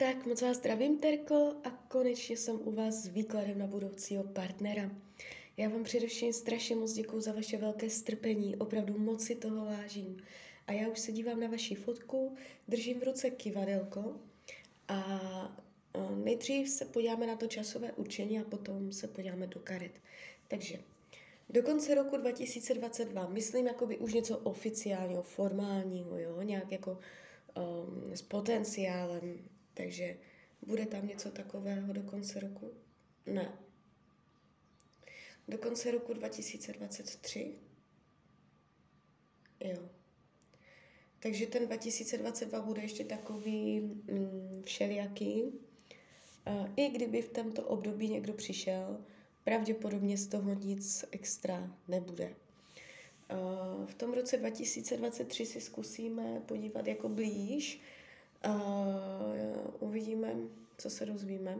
Tak moc vás zdravím, Terko, a konečně jsem u vás s výkladem na budoucího partnera. Já vám především strašně moc děkuji za vaše velké strpení, opravdu moc si toho vážím. A já už se dívám na vaši fotku, držím v ruce kivadelko a nejdřív se podíváme na to časové určení a potom se podíváme do karet. Takže do konce roku 2022, myslím jakoby už něco oficiálního, formálního, jo, nějak jako um, s potenciálem, takže bude tam něco takového do konce roku? Ne. Do konce roku 2023? Jo. Takže ten 2022 bude ještě takový mm, všelijaký. I kdyby v tomto období někdo přišel, pravděpodobně z toho nic extra nebude. V tom roce 2023 si zkusíme podívat jako blíž, Uh, uvidíme, co se dozvíme.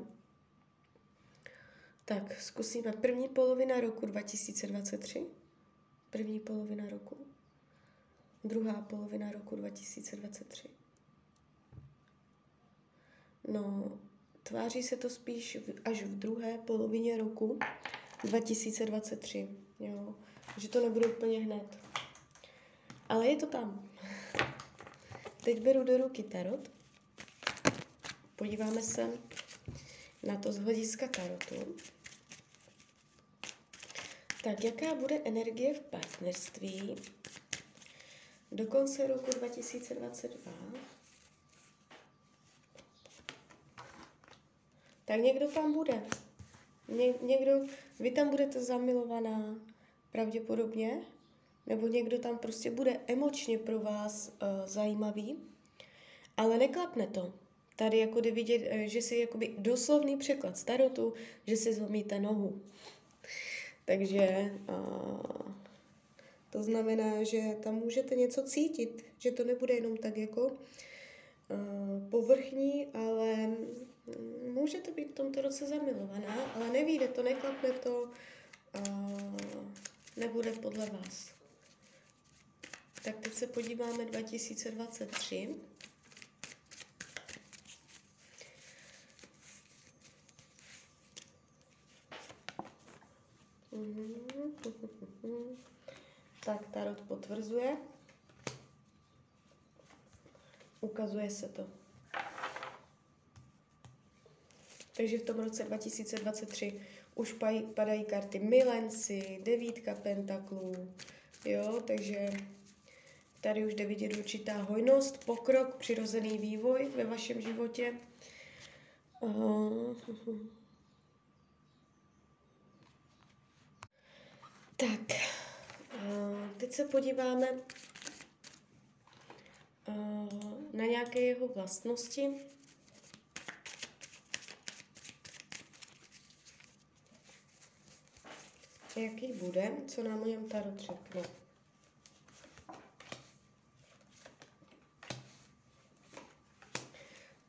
Tak, zkusíme první polovina roku 2023. První polovina roku. Druhá polovina roku 2023. No, tváří se to spíš až v druhé polovině roku 2023. Jo, že to nebude úplně hned. Ale je to tam. Teď beru do ruky tarot. Podíváme se na to z hlediska tarotu. Tak, jaká bude energie v partnerství do konce roku 2022? Tak někdo tam bude. Ně, někdo, vy tam budete zamilovaná, pravděpodobně, nebo někdo tam prostě bude emočně pro vás uh, zajímavý, ale neklapne to. Tady jako jde vidět, uh, že si jakoby doslovný překlad starotu, že si zlomíte nohu. Takže uh, to znamená, že tam můžete něco cítit, že to nebude jenom tak jako uh, povrchní, ale můžete být v tomto roce zamilovaná, ale nevíde to, neklapne to, uh, nebude podle vás. Tak teď se podíváme 2023. Tak Tarot potvrzuje. Ukazuje se to. Takže v tom roce 2023 už padají karty milenci, devítka pentaklů, jo, takže Tady už jde vidět určitá hojnost, pokrok, přirozený vývoj ve vašem životě. Tak, teď se podíváme na nějaké jeho vlastnosti. Jaký bude, co nám o něm Tarot řekne.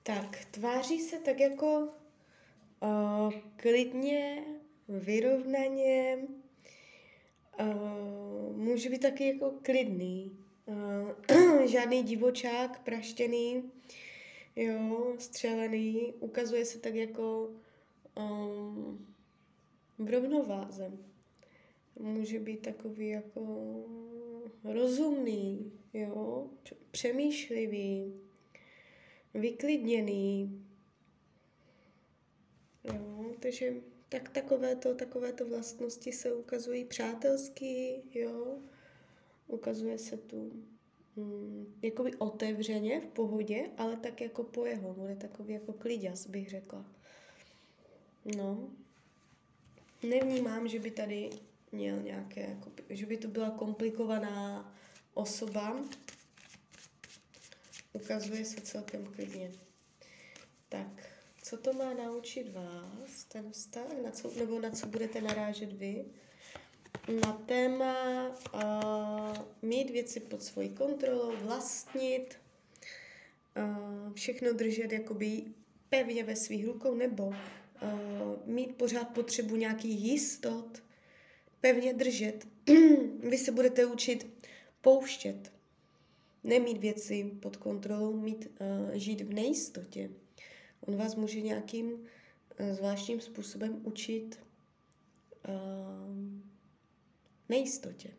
Tak, tváří se tak jako uh, klidně, vyrovnaně, uh, může být taky jako klidný, uh, žádný divočák, praštěný, jo, střelený, ukazuje se tak jako um, v rovnováze. Může být takový jako rozumný, jo, přemýšlivý, vyklidněný. Jo, takže tak takovéto, takovéto vlastnosti se ukazují přátelský, jo. Ukazuje se tu hm, jakoby otevřeně, v pohodě, ale tak jako po jeho, bude takový jako kliděs, bych řekla. No. Nevnímám, že by tady měl nějaké, jako, že by to byla komplikovaná osoba, ukazuje se celkem klidně. Tak, co to má naučit vás, ten vztah, na co, nebo na co budete narážet vy? Na téma uh, mít věci pod svojí kontrolou, vlastnit, uh, všechno držet jakoby pevně ve svých rukou, nebo uh, mít pořád potřebu nějakých jistot, pevně držet. Vy se budete učit pouštět, nemít věci pod kontrolou, mít, uh, žít v nejistotě. On vás může nějakým uh, zvláštním způsobem učit uh, nejistotě.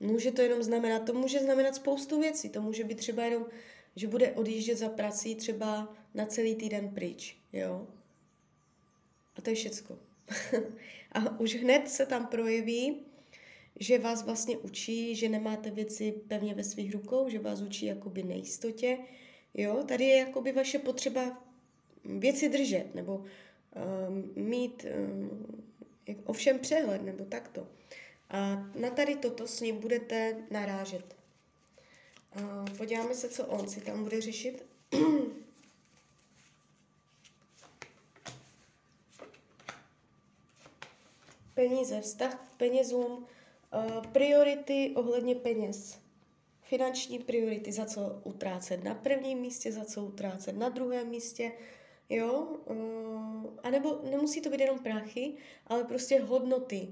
Může to jenom znamenat, to může znamenat spoustu věcí. To může být třeba jenom, že bude odjíždět za prací třeba na celý týden pryč, jo. A to je všecko. a už hned se tam projeví, že vás vlastně učí, že nemáte věci pevně ve svých rukou, že vás učí jakoby nejistotě. Jo, tady je jakoby vaše potřeba věci držet, nebo um, mít um, ovšem přehled, nebo takto. A na tady toto s ním budete narážet. A podíváme se, co on si tam bude řešit. Peníze, vztah k penězům, priority ohledně peněz. Finanční priority, za co utrácet na prvním místě, za co utrácet na druhém místě, jo, a nebo nemusí to být jenom prachy, ale prostě hodnoty,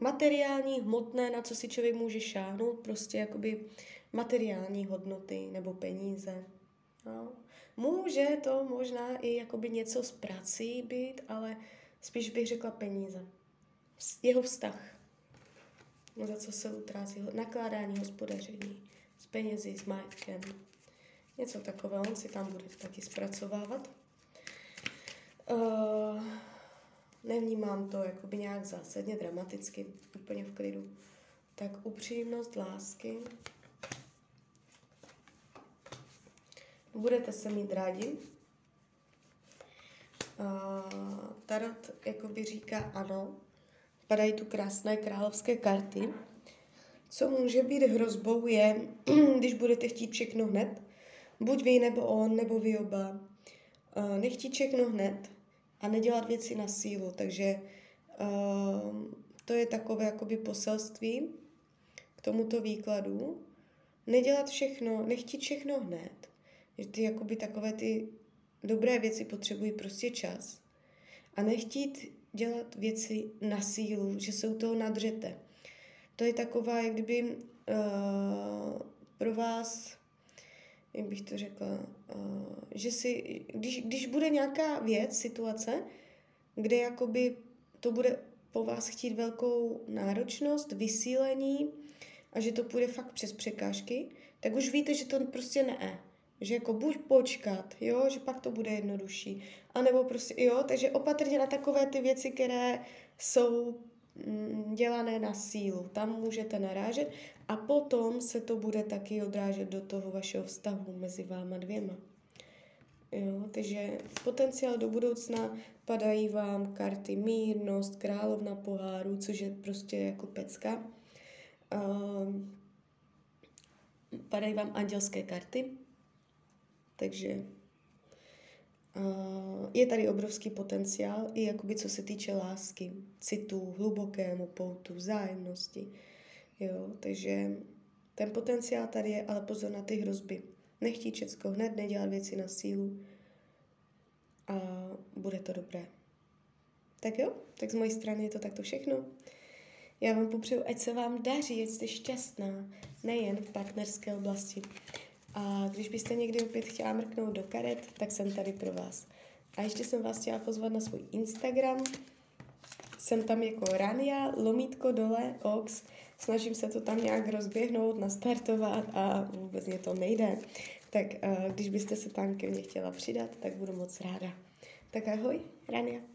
materiální, hmotné, na co si člověk může šáhnout, prostě jakoby materiální hodnoty nebo peníze. No. Může to možná i jakoby něco z prací být, ale spíš bych řekla peníze. Jeho vztah. Za co se utrácí. Nakládání, hospodaření s penězi, s majetkem. Něco takového on si tam bude taky zpracovávat. Uh, nevnímám to jakoby nějak zásadně dramaticky, úplně v klidu. Tak upřímnost lásky. Budete se mít rádi. Uh, tarot jakoby říká ano. Padají tu krásné královské karty. Co může být hrozbou je, když budete chtít všechno hned, buď vy nebo on, nebo vy oba. Uh, nechtít všechno hned, a nedělat věci na sílu. Takže uh, to je takové jakoby poselství k tomuto výkladu. Nedělat všechno, nechtít všechno hned. Že ty jakoby takové ty dobré věci potřebují prostě čas. A nechtít dělat věci na sílu, že se u toho nadřete. To je taková, jak kdyby uh, pro vás jak bych to řekla, uh, že si, když, když bude nějaká věc, situace, kde jakoby to bude po vás chtít velkou náročnost, vysílení a že to půjde fakt přes překážky, tak už víte, že to prostě ne. Že jako buď počkat, jo, že pak to bude jednodušší. A nebo prostě, jo, takže opatrně na takové ty věci, které jsou dělané na sílu. Tam můžete narážet a potom se to bude taky odrážet do toho vašeho vztahu mezi váma dvěma. Jo, takže potenciál do budoucna padají vám karty mírnost, královna poháru, což je prostě jako pecka. Uh, padají vám andělské karty, takže je tady obrovský potenciál i jakoby co se týče lásky, citu, hlubokému poutu, vzájemnosti. Jo, takže ten potenciál tady je, ale pozor na ty hrozby. Nechtít všecko hned, nedělat věci na sílu a bude to dobré. Tak jo, tak z mojej strany je to takto všechno. Já vám popřeju, ať se vám daří, ať jste šťastná, nejen v partnerské oblasti. A když byste někdy opět chtěla mrknout do karet, tak jsem tady pro vás. A ještě jsem vás chtěla pozvat na svůj Instagram. Jsem tam jako Rania, lomítko dole, ox, snažím se to tam nějak rozběhnout, nastartovat a vůbec mě to nejde. Tak uh, když byste se tam ke mně chtěla přidat, tak budu moc ráda. Tak ahoj, Rania.